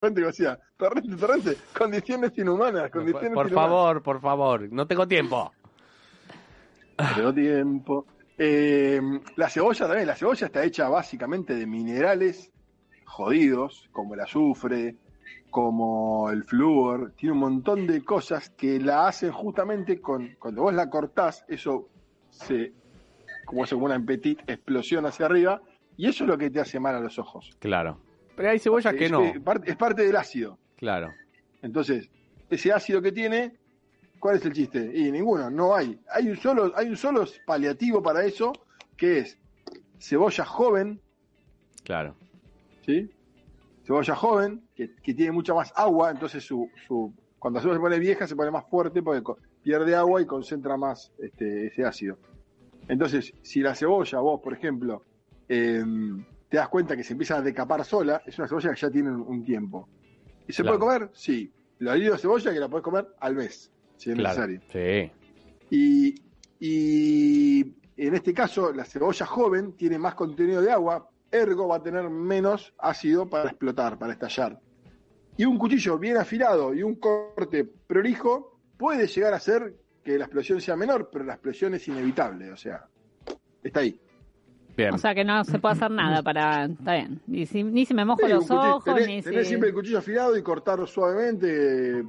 Torrente decía, torrente, torrente, condiciones inhumanas, condiciones Por inhumanas. favor, por favor, no tengo tiempo. No tengo tiempo. Eh, la cebolla también, la cebolla está hecha básicamente de minerales jodidos, como el azufre, como el flúor, tiene un montón de cosas que la hacen justamente con, cuando vos la cortás, eso se, como hace como una petit explosión hacia arriba, y eso es lo que te hace mal a los ojos. Claro. Pero hay cebollas que no. es parte del ácido. Claro. Entonces, ese ácido que tiene, ¿cuál es el chiste? Y ninguno, no hay. Hay un solo, hay un solo paliativo para eso, que es cebolla joven, Claro. ¿sí? Cebolla joven, que, que tiene mucha más agua, entonces su, su, cuando la cebolla se pone vieja se pone más fuerte porque pierde agua y concentra más este, ese ácido. Entonces, si la cebolla, vos, por ejemplo, em, te das cuenta que se empieza a decapar sola, es una cebolla que ya tiene un, tiempo. ¿Y se Claro. puede comer? Sí. La de cebolla que la podés comer al mes, si es Claro. necesario. Sí. Y, y en este caso, la cebolla joven tiene más contenido de agua, ergo va a tener menos ácido para explotar, para estallar. Y un cuchillo bien afilado y un corte prolijo puede llegar a hacer que la explosión sea menor, pero la explosión es inevitable, o sea, está ahí. Bien. O sea que no se puede hacer nada para. Está bien. Ni si, ni si me mojo Sí, los cuchillo- ojos, tenés, ni tenés si. siempre el cuchillo afilado y cortarlo suavemente. eh,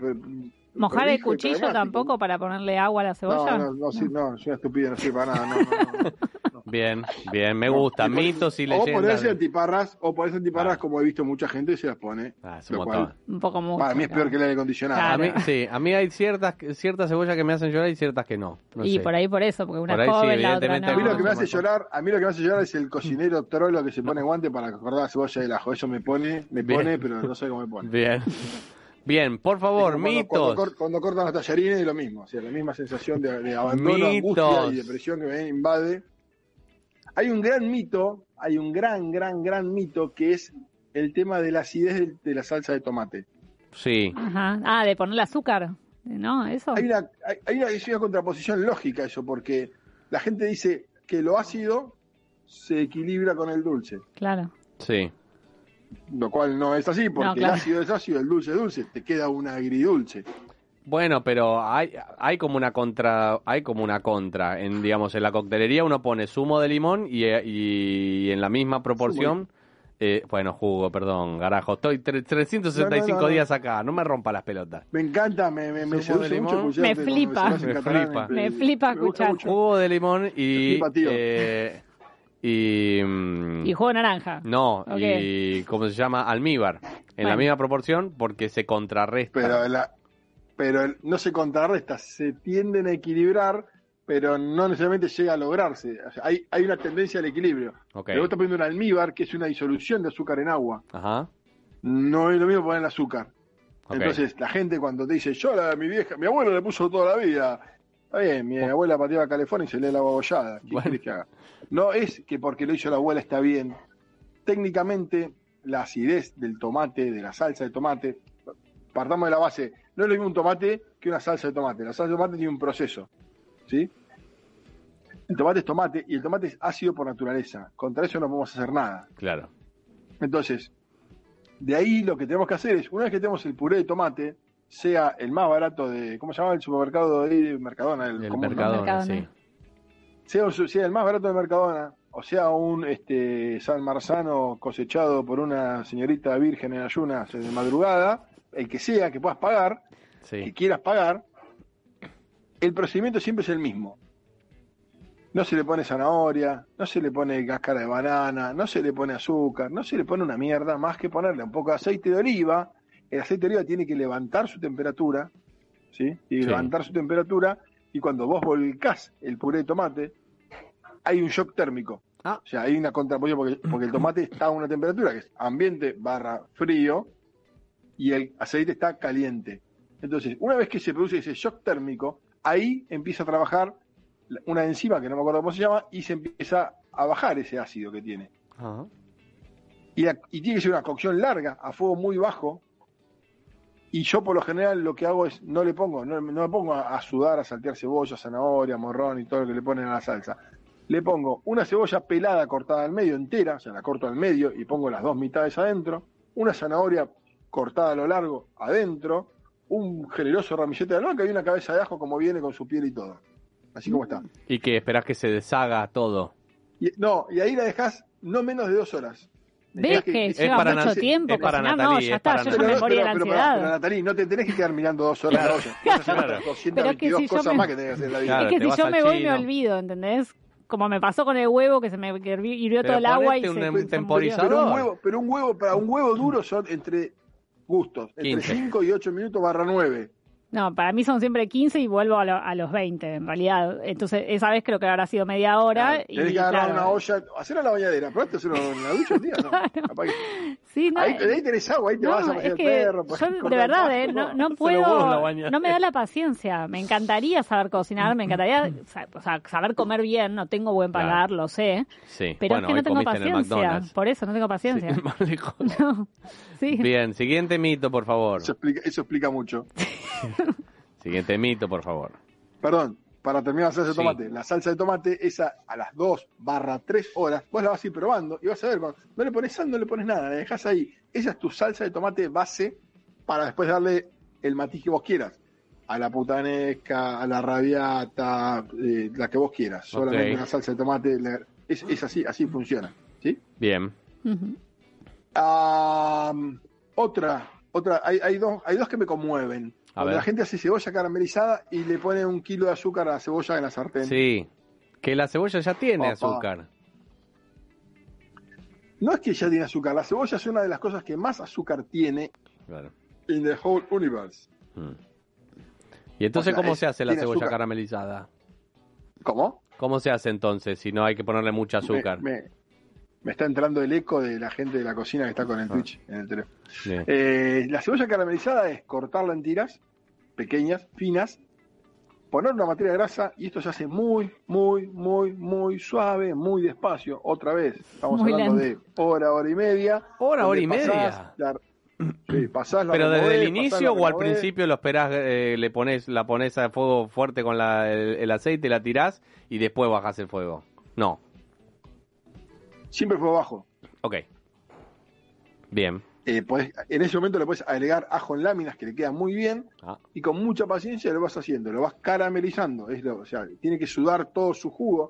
Mojar el cuchillo tampoco para ponerle agua a la cebolla. No, no, no, sí, no, es una estupidez, no sirve para nada. No, no, no. Bien, bien, me gusta. Y por- Mitos y O leyendas. ponerse antiparras, o ponerse antiparras Ah. como he visto mucha gente se las pone. Ah, es un lo montón. cual Un poco mucho. para mí es peor que el aire acondicionado. A mí, sí, a mí hay ciertas, ciertas cebollas que me hacen llorar y ciertas que no. no y sé. por ahí por eso, porque una Por ahí sí, joven, la otra evidentemente A mí lo que me no. hace llorar, a mí lo que me hace llorar es el cocinero trolo que se pone guante para acordar la cebolla del ajo. Eso me pone, me Bien. pone, pero no sé cómo me pone. Bien. Bien, por favor, cuando- mitos. Cuando, cor- cuando cortan los tallarines es lo mismo, o sea, la misma sensación de, de abandono, Mitos. angustia y depresión que me invade. Hay un gran mito, hay un gran, gran, gran mito que es el tema de la acidez de, de la salsa de tomate. Sí, Ajá. Ah, de ponerle azúcar. ¿No? Eso. Hay una, hay, hay una, es una contraposición lógica eso, porque la gente dice que lo ácido se equilibra con el dulce, Claro. sí. lo cual no es así, porque No, claro. el ácido es ácido, el dulce es dulce, te queda un agridulce. Bueno, pero hay, hay como una contra, hay como una contra. En, digamos, en la coctelería uno pone zumo de limón y, y en la misma proporción, eh, bueno, jugo, perdón, garajo. Estoy tre- 365 No, no, no, no. días acá, no me rompa las pelotas. Me encanta, me, me, me seduce limón. mucho. Me flipa. Me flipa. Me flipa me gusta escuchar. Jugo de limón y... Me flipa, tío. eh, y... mm, Y jugo de naranja. No, y ¿cómo se llama? Almíbar. En la misma proporción porque se contrarresta. Pero, la, pero no se contrarresta, se tienden a equilibrar, pero no necesariamente llega a lograrse. O sea, hay, hay una tendencia al equilibrio. Ok. Pero vos estás poniendo un almíbar, que es una disolución de azúcar en agua. Ajá. No es lo mismo poner el azúcar. Entonces, la gente cuando te dice, yo la, mi vieja, mi abuelo le puso toda la vida. Está bien, mi abuela pateaba California y se lee el agua bollada. ¿Qué Bueno. que haga? No es que porque lo hizo la abuela está bien. Técnicamente, la acidez del tomate, de la salsa de tomate, partamos de la base, no es lo mismo un tomate que una salsa de tomate. La salsa de tomate tiene un proceso. ¿Sí? El tomate es tomate y el tomate es ácido por naturaleza. Contra eso no podemos hacer nada. Claro. Entonces, de ahí lo que tenemos que hacer es, una vez que tenemos el puré de tomate, sea el más barato de, ¿cómo se llama el supermercado de ahí? Mercadona, el, El común. Mercadona, sí. Sea, un- sea el más barato de Mercadona, o sea un este, San Marzano cosechado por una señorita virgen en ayunas de madrugada, el que sea que puedas pagar, que quieras pagar, el procedimiento siempre es el mismo. No se le pone zanahoria, no se le pone cáscara de banana, no se le pone azúcar, no se le pone una mierda más que ponerle un poco de aceite de oliva. El aceite de oliva tiene que levantar su temperatura, ¿sí? Sí. levantar su temperatura y cuando vos volcás el puré de tomate, hay un shock térmico. Ah. O sea, hay una contraposición porque, porque el tomate está a una temperatura que es ambiente barra frío, y el aceite está caliente. Entonces, una vez que se produce ese shock térmico, ahí empieza a trabajar una enzima que no me acuerdo cómo se llama y se empieza a bajar ese ácido que tiene. Y, la- y tiene que ser una cocción larga, a fuego muy bajo. Y yo por lo general lo que hago es, no le pongo, no, no me pongo a, a sudar, a saltear cebolla, zanahoria, morrón y todo lo que le ponen a la salsa. Le pongo una cebolla pelada cortada al medio entera, o sea, la corto al medio y pongo las dos mitades adentro, una zanahoria cortada a lo largo adentro, un generoso ramillete de albahaca y una cabeza de ajo como viene con su piel y todo. Así como está. Y que esperás que se deshaga todo. Y, no, y ahí la dejas no menos de dos horas. ¿Ves que es lleva para mucho tiempo es para cocinar? No, Natalie, ya es está, para yo ya Natalie. me morí de la pero, ansiedad. pero, Natalie, no te tenés que quedar mirando dos horas la olla. Claro. otras 222 Pero es que si yo cosas me- más que tenés que hacer en la vida. Claro, es que si yo me voy me chino. olvido, ¿entendés? Como me pasó con el huevo que se me hirvió, todo el agua y un se temporizador. murió. Pero un huevo, pero un huevo, para un huevo duro son entre gustos, entre 15. 5 y 8 minutos barra 9. No, para mí son siempre 15 y vuelvo a, lo- a los 20, en realidad. Entonces, esa vez creo que habrá sido media hora. y, Tenés que agarrar claro, una olla, hacer a la bañadera, pero antes en la ducha un día, ¿no? Capaz que- Sí, no, ahí, ahí tenés agua, ahí te no, vas a es el perro. yo podés de verdad, el eh, no, no puedo, no me da la paciencia. Me encantaría saber cocinar, me encantaría sa- o sea, saber comer bien. No tengo buen Claro. paladar, lo sé, Sí. pero bueno, es que no tengo paciencia. Por eso no tengo paciencia. Sí, más lejos. No, sí. Bien, siguiente mito, por favor. Eso explica, eso explica mucho. Siguiente mito, por favor. Perdón, para terminar la salsa de Sí. tomate. La salsa de tomate, esa a las 2 barra 3 horas, vos la vas a ir probando y vas a ver, no le pones sal, no le pones nada, la dejas ahí. Esa es tu salsa de tomate base para después darle el matiz que vos quieras. A la putanesca, a la rabiata, eh, la que vos quieras. Solamente una salsa de tomate, la- es, es así, así funciona. ¿sí? Bien. Otra, otra, hay, hay, dos, hay dos que me conmueven. Cuando la gente hace cebolla caramelizada y le pone un kilo de azúcar a la cebolla en la sartén. Sí. Que la cebolla ya tiene Opa. azúcar. No es que ya tiene azúcar, la cebolla es una de las cosas que más azúcar tiene Claro. in the whole universe. Mm. ¿Y entonces O sea, cómo es- se hace la cebolla azúcar. caramelizada? ¿Cómo? ¿Cómo se hace entonces si no hay que ponerle mucho azúcar? Me, me- me está entrando el eco de la gente de la cocina que está con el Ah. Twitch en el teléfono. Eh, la cebolla caramelizada es cortarla en tiras pequeñas, finas, poner una materia grasa y esto se hace muy, muy, muy, muy suave, muy despacio. Otra vez, estamos Muy hablando lento. de hora, hora y media. Hora, hora y media. la- sí, pasás la Pero desde el inicio o al principio lo esperás, eh, le pones, la pones a fuego fuerte con la- el, el aceite, la tirás y después bajás el fuego. No. Siempre fue bajo. Ok. Bien. Eh, podés- en ese momento le puedes agregar ajo en láminas que le queda muy bien Ah, y con mucha paciencia lo vas haciendo, lo vas caramelizando, es lo, o sea, tiene que sudar todo su jugo.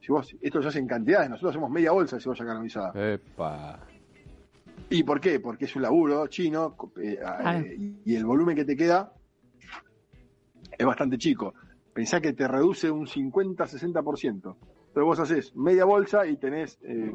Si vos, esto se hace en cantidades, nosotros hacemos media bolsa de cebolla caramelizada. epa. ¿Y por qué? Porque es un laburo chino eh, eh, y, y el volumen que te queda es bastante chico. Pensá que te reduce un 50-60%. Entonces vos haces media bolsa y tenés eh,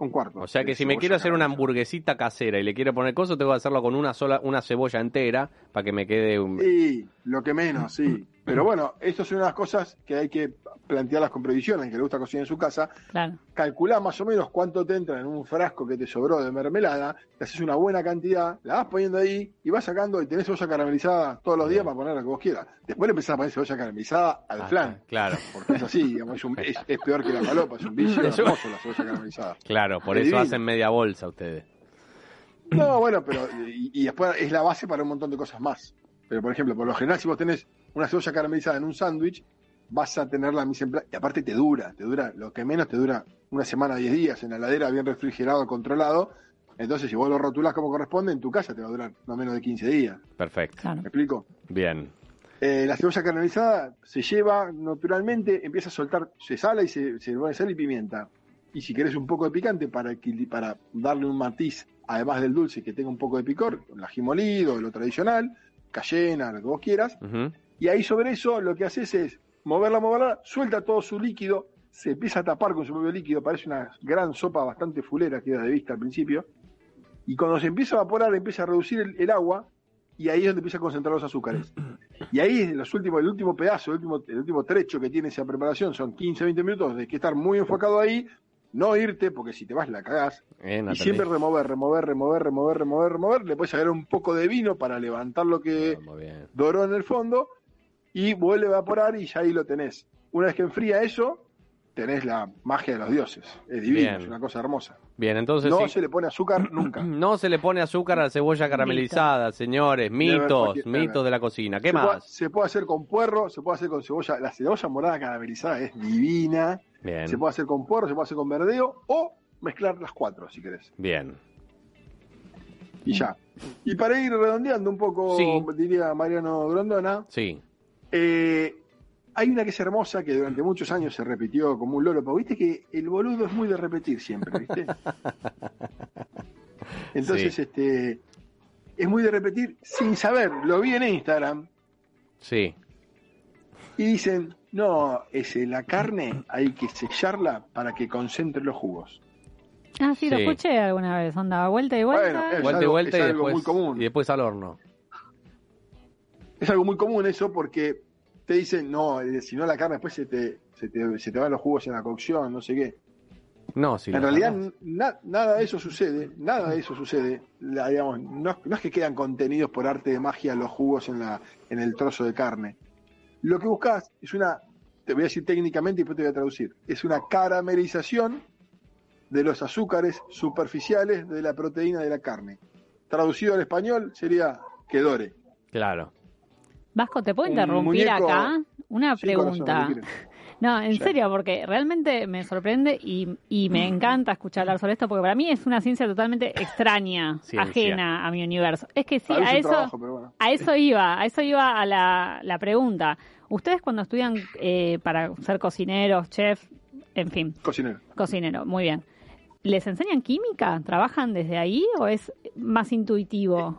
un cuarto. O sea que de si me quiero hacer una hamburguesita casera y le quiero poner cosas, tengo que hacerlo con una sola, una cebolla entera para que me quede un... Sí, lo que menos, sí. Pero bueno, esto es una de las cosas que hay que plantearlas con previsión, al que le gusta cocinar en su casa. Claro. Calculá más o menos cuánto te entra en un frasco que te sobró de mermelada, te haces una buena cantidad, la vas poniendo ahí y vas sacando y tenés cebolla caramelizada todos los días para poner lo que vos quieras. Después le empezás a poner cebolla caramelizada al Ah, flan, Claro, porque es así, digamos, es, un- es- es peor que la palopa, es un vicio hermoso la cebolla caramelizada. claro, por Es eso hacen media bolsa ustedes. No, bueno, pero y, y después es la base para un montón de cosas más. Pero por ejemplo, por lo general, si vos tenés una cebolla caramelizada en un sándwich, vas a tener la en place, y aparte te dura, te dura, lo que menos te dura una semana, 10 días, en la heladera, bien refrigerado, controlado. Entonces, si vos lo rotulás como corresponde, en tu casa te va a durar no menos de 15 días. Perfecto. Claro. ¿Me explico? Bien. Eh, la cebolla caramelizada se lleva naturalmente, empieza a soltar, se sala y se, se pone sal y pimienta. Y si querés un poco de picante para, para darle un matiz, además del dulce, que tenga un poco de picor, el ají molido, lo tradicional, cayena, lo que vos quieras. Y ahí sobre eso lo que haces es moverla, moverla, suelta todo su líquido, se empieza a tapar con su propio líquido, parece una gran sopa bastante fulera, queda de vista al principio. Y cuando se empieza a evaporar, empieza a reducir el, el agua y ahí es donde empieza a concentrar los azúcares. Y ahí los últimos, el último pedazo, el último, el último trecho que tiene esa preparación son 15, 20 minutos de que estar muy enfocado ahí no irte, porque si te vas la cagás. Eh, Y siempre remover, remover, remover, remover, remover, remover. Le puedes agregar un poco de vino para levantar lo que Ah, doró en el fondo y vuelve a evaporar y ya ahí lo tenés. Una vez que enfría eso, tenés la magia de los dioses. Es divino, Bien. es una cosa hermosa. Bien, entonces No sí. se le pone azúcar nunca. No se le pone azúcar a la cebolla caramelizada, señores. Mitos, mitos de la cocina. ¿Qué se Puede, más? se puede hacer con puerro, se puede hacer con cebolla. La cebolla morada caramelizada es divina. Bien, Se puede hacer con puerro, se puede hacer con verdeo o mezclar las cuatro si querés. bien. Y ya. Y para ir redondeando un poco, Sí. diría Mariano Grondona, Sí, eh, hay una que es hermosa que durante muchos años se repitió como un loro, pero viste que el boludo es muy de repetir siempre, ¿viste? Entonces, Sí. este es muy de repetir sin saber. Lo vi en Instagram sí. Y dicen, no, ese, la carne hay que sellarla para que concentre los jugos. Ah, sí, lo Sí. escuché alguna vez. Onda, vuelta y vuelta. Bueno, Es Vuelta y algo- vuelta es y algo después, muy común. y después al horno. Es algo muy común eso porque te dicen, no, eh, si no la carne después se te, se te, se te van los jugos en la cocción, no sé qué. No, si en realidad na- nada de eso sucede, nada de eso sucede. La- digamos, no, no es que quedan contenidos por arte de magia los jugos en, la, en el trozo de carne. Lo que buscas es una, te voy a decir técnicamente y después te voy a traducir, es una caramelización de los azúcares superficiales de la proteína de la carne. Traducido al español sería que dore. Claro. Vasco, ¿te puedo interrumpir muñeco- acá? Una Sí, corazón, No, en Sí. serio, porque realmente me sorprende y, y me encanta escuchar hablar sobre esto, porque para mí es una ciencia totalmente extraña, Ciencia. ajena a mi universo. Es que sí, mí a eso, trabajo, pero bueno. a eso iba, a eso iba a la, la pregunta. Ustedes cuando estudian eh, para ser cocineros, chef, en fin, Cocinero. cocinero, muy bien. ¿Les enseñan química? ¿Trabajan desde ahí o es más intuitivo?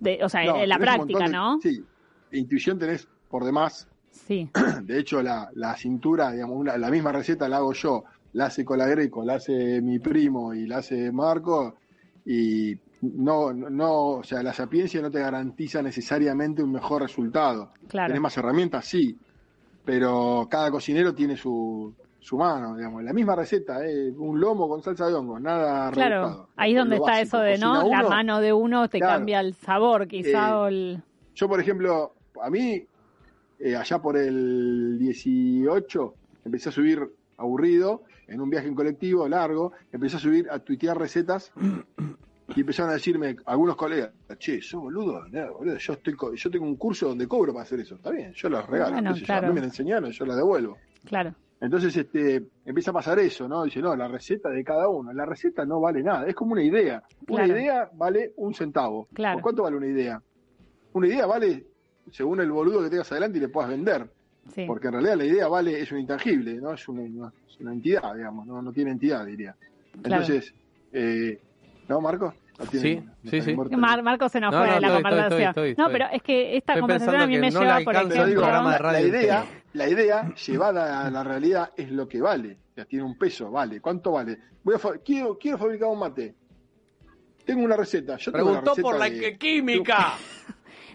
De, o sea, No, en la práctica, de- ¿no? Sí, intuición tenés por demás. Sí, De hecho, la, la cintura, digamos, una- la misma receta la hago yo, la hace Colagreco, la hace mi primo y la hace Marco, y no, no, o sea, la sapiencia no te garantiza necesariamente un mejor resultado. claro. Tenés más herramientas, sí, pero cada cocinero tiene su, su mano, digamos. La misma receta, eh, un lomo con salsa de hongo, nada Claro, rebuscado. ahí es donde está básico. eso de, ¿no? La mano de uno te Claro. cambia el sabor, quizá, Eh, o el... Yo, por ejemplo, a mí, eh, allá por el 18, empecé a subir aburrido, en un viaje en colectivo largo, empecé a subir, a tuitear recetas y empezaron a decirme algunos colegas, che, sos boludo, no, boludo, yo, estoy, co- yo tengo un curso donde cobro para hacer eso. Está bien, yo los regalo. Bueno, Entonces, claro. A mí me la enseñaron, yo la devuelvo. Claro, Entonces este, empieza a pasar eso, ¿no? Dice, no, la receta de cada uno. La receta no vale nada, es como una idea. Una idea vale un centavo. Claro. ¿Por cuánto vale una idea? Una idea vale según el boludo que tengas adelante y le puedas vender. sí. Porque en realidad la idea vale, es un intangible, ¿no? Es una, no, es una entidad, digamos, no, no tiene entidad, diría. Claro. Entonces, eh, ¿no, Marco? No tiene- Sí, sí, sí. Mar- Marco se nos No, fue no, de la estoy, estoy, conversación. estoy, no, pero es que esta Estoy conversación a mí me no lleva, le por ejemplo... programa de radio la idea, la idea llevada a la realidad es lo que vale. O sea, tiene un peso, vale. ¿Cuánto vale? Voy a fa- quiero, quiero fabricar un mate. Tengo una receta. Yo tengo Preguntó una receta por la de- química.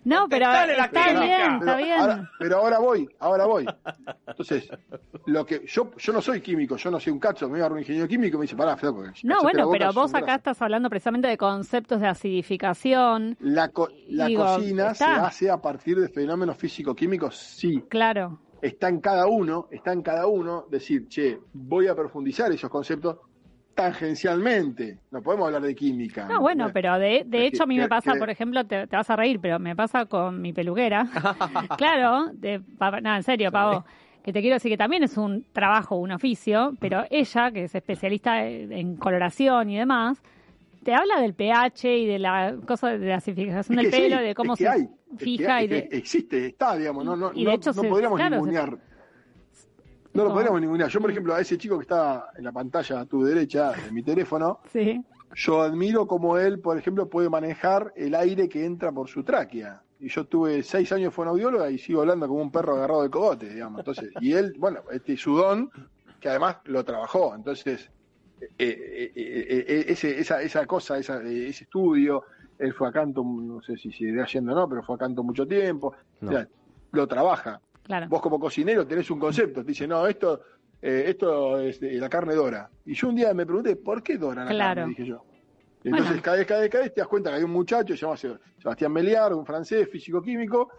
No, pero Contestale la está bien, está pero bien. Ahora, pero ahora voy, ahora voy. Entonces, lo que yo yo no soy químico, yo no soy un cacho, me iba a un ingeniero químico y me dice, pará, flaco. No, bueno, pero vos acá grasas". estás hablando precisamente de conceptos de acidificación. La, co- la Digo, cocina está. se hace a partir de fenómenos físico-químicos, sí. Claro, Está en cada uno, está en cada uno decir, che, voy a profundizar esos conceptos tangencialmente. No podemos hablar de química. No, bueno, ¿entendés? pero de, de Es hecho a mí me pasa, por ejemplo, te, te vas a reír, pero me pasa con mi peluquera. claro, de, pa- no, en serio, Pavo, que te quiero decir que también es un trabajo, un oficio, pero ella, que es especialista en coloración y demás, te habla del pH y de la cosa de la acidificación Es del sí, pelo, de cómo es que se hay, es que fija hay, y de... es existe, está, digamos, no, no, Y de no- hecho no se- podríamos claro. No lo podríamos ningunear. Yo, por ejemplo, a ese chico que está en la pantalla a tu derecha de mi teléfono, Sí, yo admiro cómo él, por ejemplo, puede manejar el aire que entra por su tráquea. Y yo tuve seis años fonoaudióloga y sigo hablando como un perro agarrado de cogote, digamos. Entonces, y él, bueno, este sudón, que además lo trabajó. Entonces, eh, eh, eh, eh, ese, esa, esa cosa, esa, eh, ese estudio, él fue a canto, no sé si seguirá yendo o no, pero fue a canto mucho tiempo. No. O sea, lo trabaja. Claro. Vos como cocinero tenés un concepto, te dice, no, esto eh, esto es de la carne dora. Y yo un día me pregunté, ¿por qué dora la Claro. carne? Dije yo. Entonces, Bueno. cada vez, cada vez, cada vez te das cuenta que hay un muchacho, se llama Seb- Sebastián Meliar, un francés, físico-químico,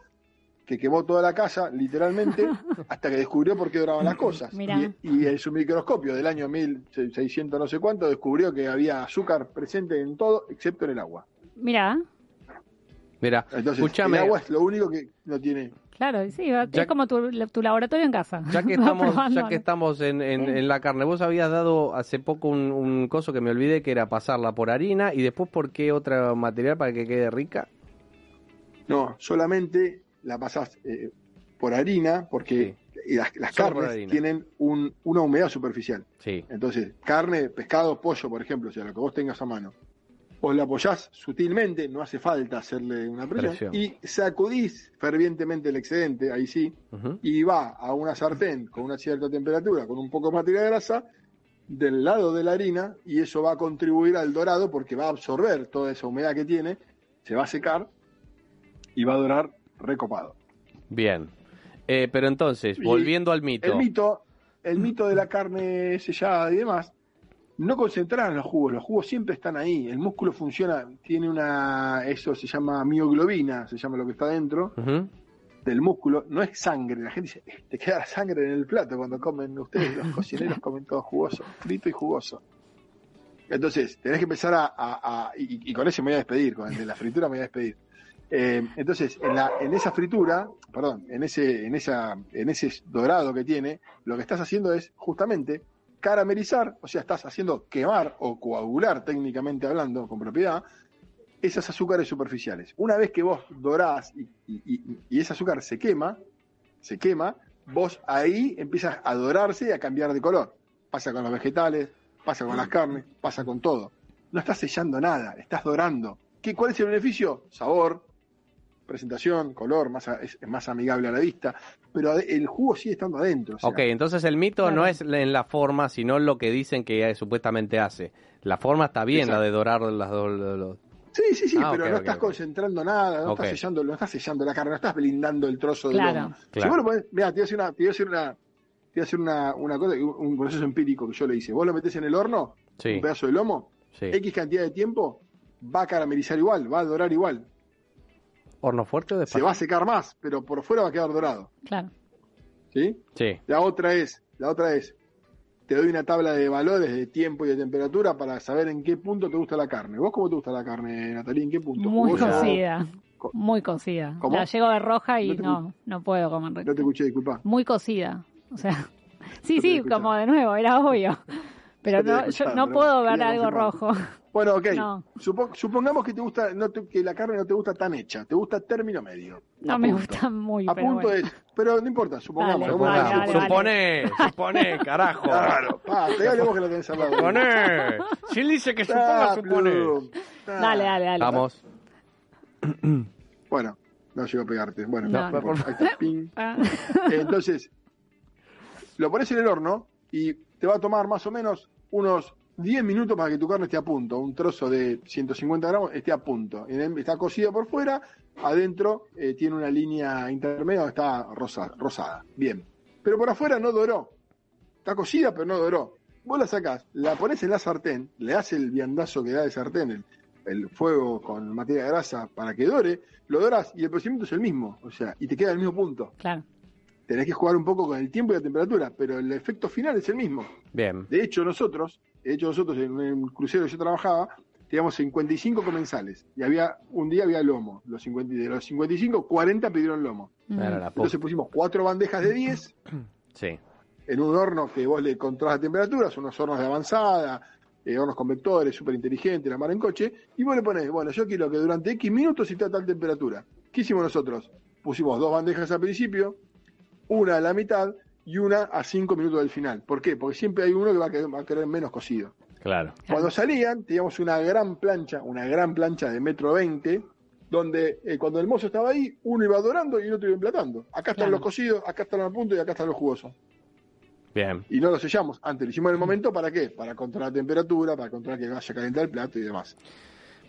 que quemó toda la casa, literalmente, hasta que descubrió por qué doraban las cosas. Mirá. Y, y en su microscopio del año 1600 no sé cuánto, descubrió que había azúcar presente en todo, excepto en el agua. Mira, Mira, Entonces, escúchame, el agua es lo único que no tiene... claro, sí, Ya- es como tu, tu laboratorio en casa. ya que estamos, ya que estamos en, en- Sí. en la carne, vos habías dado hace poco un, un coso que me olvidé que era pasarla por harina y después por qué otro material para que quede rica. No, solamente la pasás eh, por harina, porque las, las carnes harina. tienen un- una humedad superficial. Sí, Entonces, carne, pescado, pollo, por ejemplo, o sea, lo que vos tengas a mano. Vos la apoyás sutilmente, no hace falta hacerle una presión, Presión. y sacudís fervientemente el excedente, ahí sí, y va a una sartén con una cierta temperatura, con un poco más de grasa, del lado de la harina, y eso va a contribuir al dorado porque va a absorber toda esa humedad que tiene, se va a secar y va a dorar recopado. bien. Eh, pero entonces, Y volviendo al mito. El mito, el mito de la carne sellada y demás, no concentrar en los jugos, los jugos siempre están ahí, el músculo funciona, tiene una, eso se llama mioglobina, se llama lo que está dentro del músculo, no es sangre, la gente dice, "Eh, te queda la sangre en el plato cuando comen ustedes, los cocineros comen todo jugoso, frito y jugoso. Entonces, tenés que empezar a, a- a- y, y con ese me voy a despedir, con el de la fritura me voy a despedir. Eh, entonces, en, la, en esa fritura, perdón, en ese, en esa, en ese dorado que tiene, lo que estás haciendo es justamente caramelizar, o sea, estás haciendo quemar o coagular, técnicamente hablando, con propiedad, esas azúcares superficiales. Una vez que vos dorás y, y- ese azúcar se quema, se quema, vos ahí empiezas a dorarse y a cambiar de color. Pasa con los vegetales, pasa con las carnes, pasa con todo. No estás sellando nada, estás dorando. ¿Qué, ¿Cuál es el beneficio? Sabor, presentación, color, más a- es, es más amigable a la vista, pero el jugo sigue estando adentro. o sea, Ok, entonces el mito Claro. no es en la forma, sino lo que dicen que eh, supuestamente hace. La forma está bien, Exacto. la de dorar las dos. Sí, sí, sí, Ah, pero no estás concentrando nada, no estás sellando, no estás sellando la carne, no estás blindando el trozo de Claro. lomo. Si Claro. vos lo ponés- mirá, te voy a decir una, te voy a decir una, te voy a decir una, una cosa, un, un proceso empírico que yo le hice. Vos lo metés en el horno, Sí, un pedazo de lomo, sí. X cantidad de tiempo, va a caramelizar igual, va a dorar igual. ¿Horno fuerte o Se despacio? va a secar más, pero por fuera va a quedar dorado. Claro. ¿Sí? Sí, La otra es, la otra es, te doy una tabla de valores de tiempo y de temperatura para saber en qué punto te gusta la carne. ¿Vos cómo te gusta la carne, Natalia? ¿En qué punto? Muy cocida. Co- Muy cocida. ¿Cómo? La llego de roja y No no, no puedo comer No te escuché, disculpa. Muy cocida. O sea, sí, No sí, como de nuevo, era obvio. Pero No yo no puedo ver algo rojo. Bueno, ok. No. Supo- supongamos que te gusta, no te- que la carne no te gusta tan hecha, te gusta término medio. No A me punto. gusta muy, A pero punto bueno. es, pero no importa, supongamos. Dale, vale, dale, dale. supone, supone, carajo. Claro, pa, pegale vos que lo tenés al lado. Supone. Si él dice que suponga, Ah, supone. Ah. Dale, dale, dale. Vamos. Bueno, no llego a pegarte. Bueno, No, no, no. Ahí está, ping. Ah, Entonces, lo pones en el horno y te va a tomar más o menos unos 10 minutos para que tu carne esté a punto. Un trozo de 150 gramos esté a punto. Está cocida por fuera, adentro eh, tiene una línea intermedia está rosa- rosada. Bien. Pero por afuera no doró. Está cocida, pero no doró. Vos la sacás, la pones en la sartén, le das el viandazo que da de sartén, el, el fuego con materia grasa para que dore, lo dorás y el procedimiento es el mismo. O sea, y te queda el mismo punto claro. Tenés que jugar un poco con el tiempo y la temperatura, pero el efecto final es el mismo. Bien. De hecho, nosotros, de hecho nosotros en el crucero que yo trabajaba, teníamos 55 comensales y había un día había lomo. Los 50, y de los 55, 40 pidieron lomo. Mm. Entonces pusimos cuatro bandejas de 10 Sí. en un horno que vos le controlas la temperatura, son unos hornos de avanzada, eh, hornos convectores, súper inteligentes, la mar en coche, y vos le pones, bueno, yo quiero que durante X minutos esté a tal temperatura. ¿Qué hicimos nosotros? Pusimos dos bandejas al principio, una a la mitad y una a cinco minutos del final. ¿Por qué? Porque siempre hay uno que va a querer, va a querer menos cocido. Claro. Cuando salían, teníamos una gran plancha, una gran plancha de metro veinte, donde eh, cuando el mozo estaba ahí, uno iba dorando y el otro iba emplatando. Acá están Claro. los cocidos, acá están los puntos y acá están los jugosos Bien. y no lo sellamos. Antes lo hicimos en el momento, ¿para qué? Para controlar la temperatura, para controlar que vaya a calentar el plato y demás.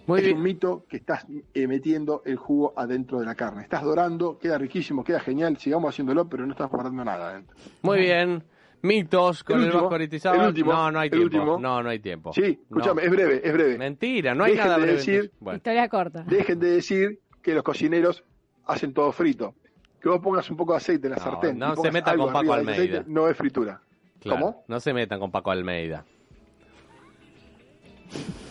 Muy es bien. un mito que estás eh, metiendo el jugo adentro de la carne. Estás dorando, queda riquísimo, queda genial, sigamos haciéndolo, pero no estás guardando nada adentro. Muy bien. Mitos con El el, último, Vasco Aristizábal. el último, no, no hay el tiempo. último. No, no hay tiempo. Sí, escúchame, No. es breve, es breve. Mentira, no hay Dejen nada de breve. decir-. Bueno, Historia corta. Dejen de decir que los cocineros hacen todo frito. Que vos pongas un poco de aceite en la No, sartén. no se metan con Paco Almeida. aceite, no es fritura. claro, ¿Cómo? No se metan con Paco Almeida.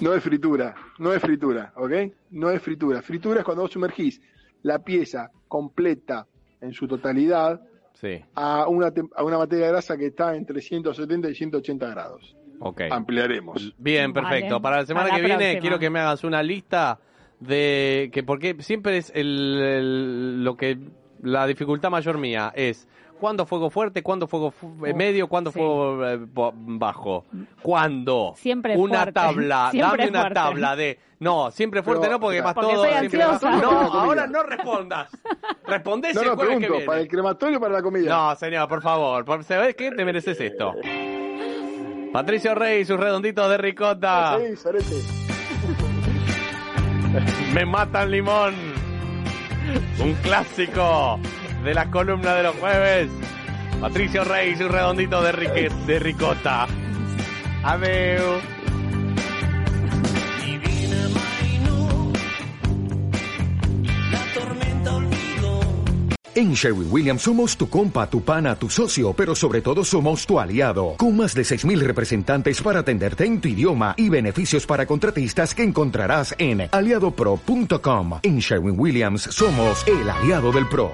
No es fritura, no es fritura, ¿ok? No es fritura. Fritura es cuando vos sumergís la pieza completa en su totalidad Sí, a una, a una materia grasa que está entre 170 y 180 grados. ok. Ampliaremos. Bien, Vale. perfecto. Para la semana Para que la viene próxima. quiero que me hagas una lista de que porque siempre es el, el- lo que la dificultad mayor mía es cuándo fuego fuerte, cuándo fuego fu- eh, medio, cuándo sí. fuego eh, bajo. ¿Cuándo? Siempre una fuerte. tabla, Siempre dame una fuerte. tabla de no, siempre fuerte Pero, no porque más Porque todo soy siempre ansiosa. No, ahora no respondas. Respondés No, el no, jueves que pregunto, viene. ¿para el crematorio o para la comida? No, señor, por favor. por- ¿Sabés qué? Te mereces esto. Patricio Rey, sus redonditos de ricota. Sí, sorete. Me matan limón. Un clásico de la columna de los jueves. Patricio Rey, sus redonditos de, rique- de ricota. Adeu. En Sherwin Williams somos tu compa, tu pana, tu socio, pero sobre todo somos tu aliado, con más de 6.000 representantes para atenderte en tu idioma y beneficios para contratistas que encontrarás en aliadopro.com. En Sherwin Williams somos el aliado del PRO.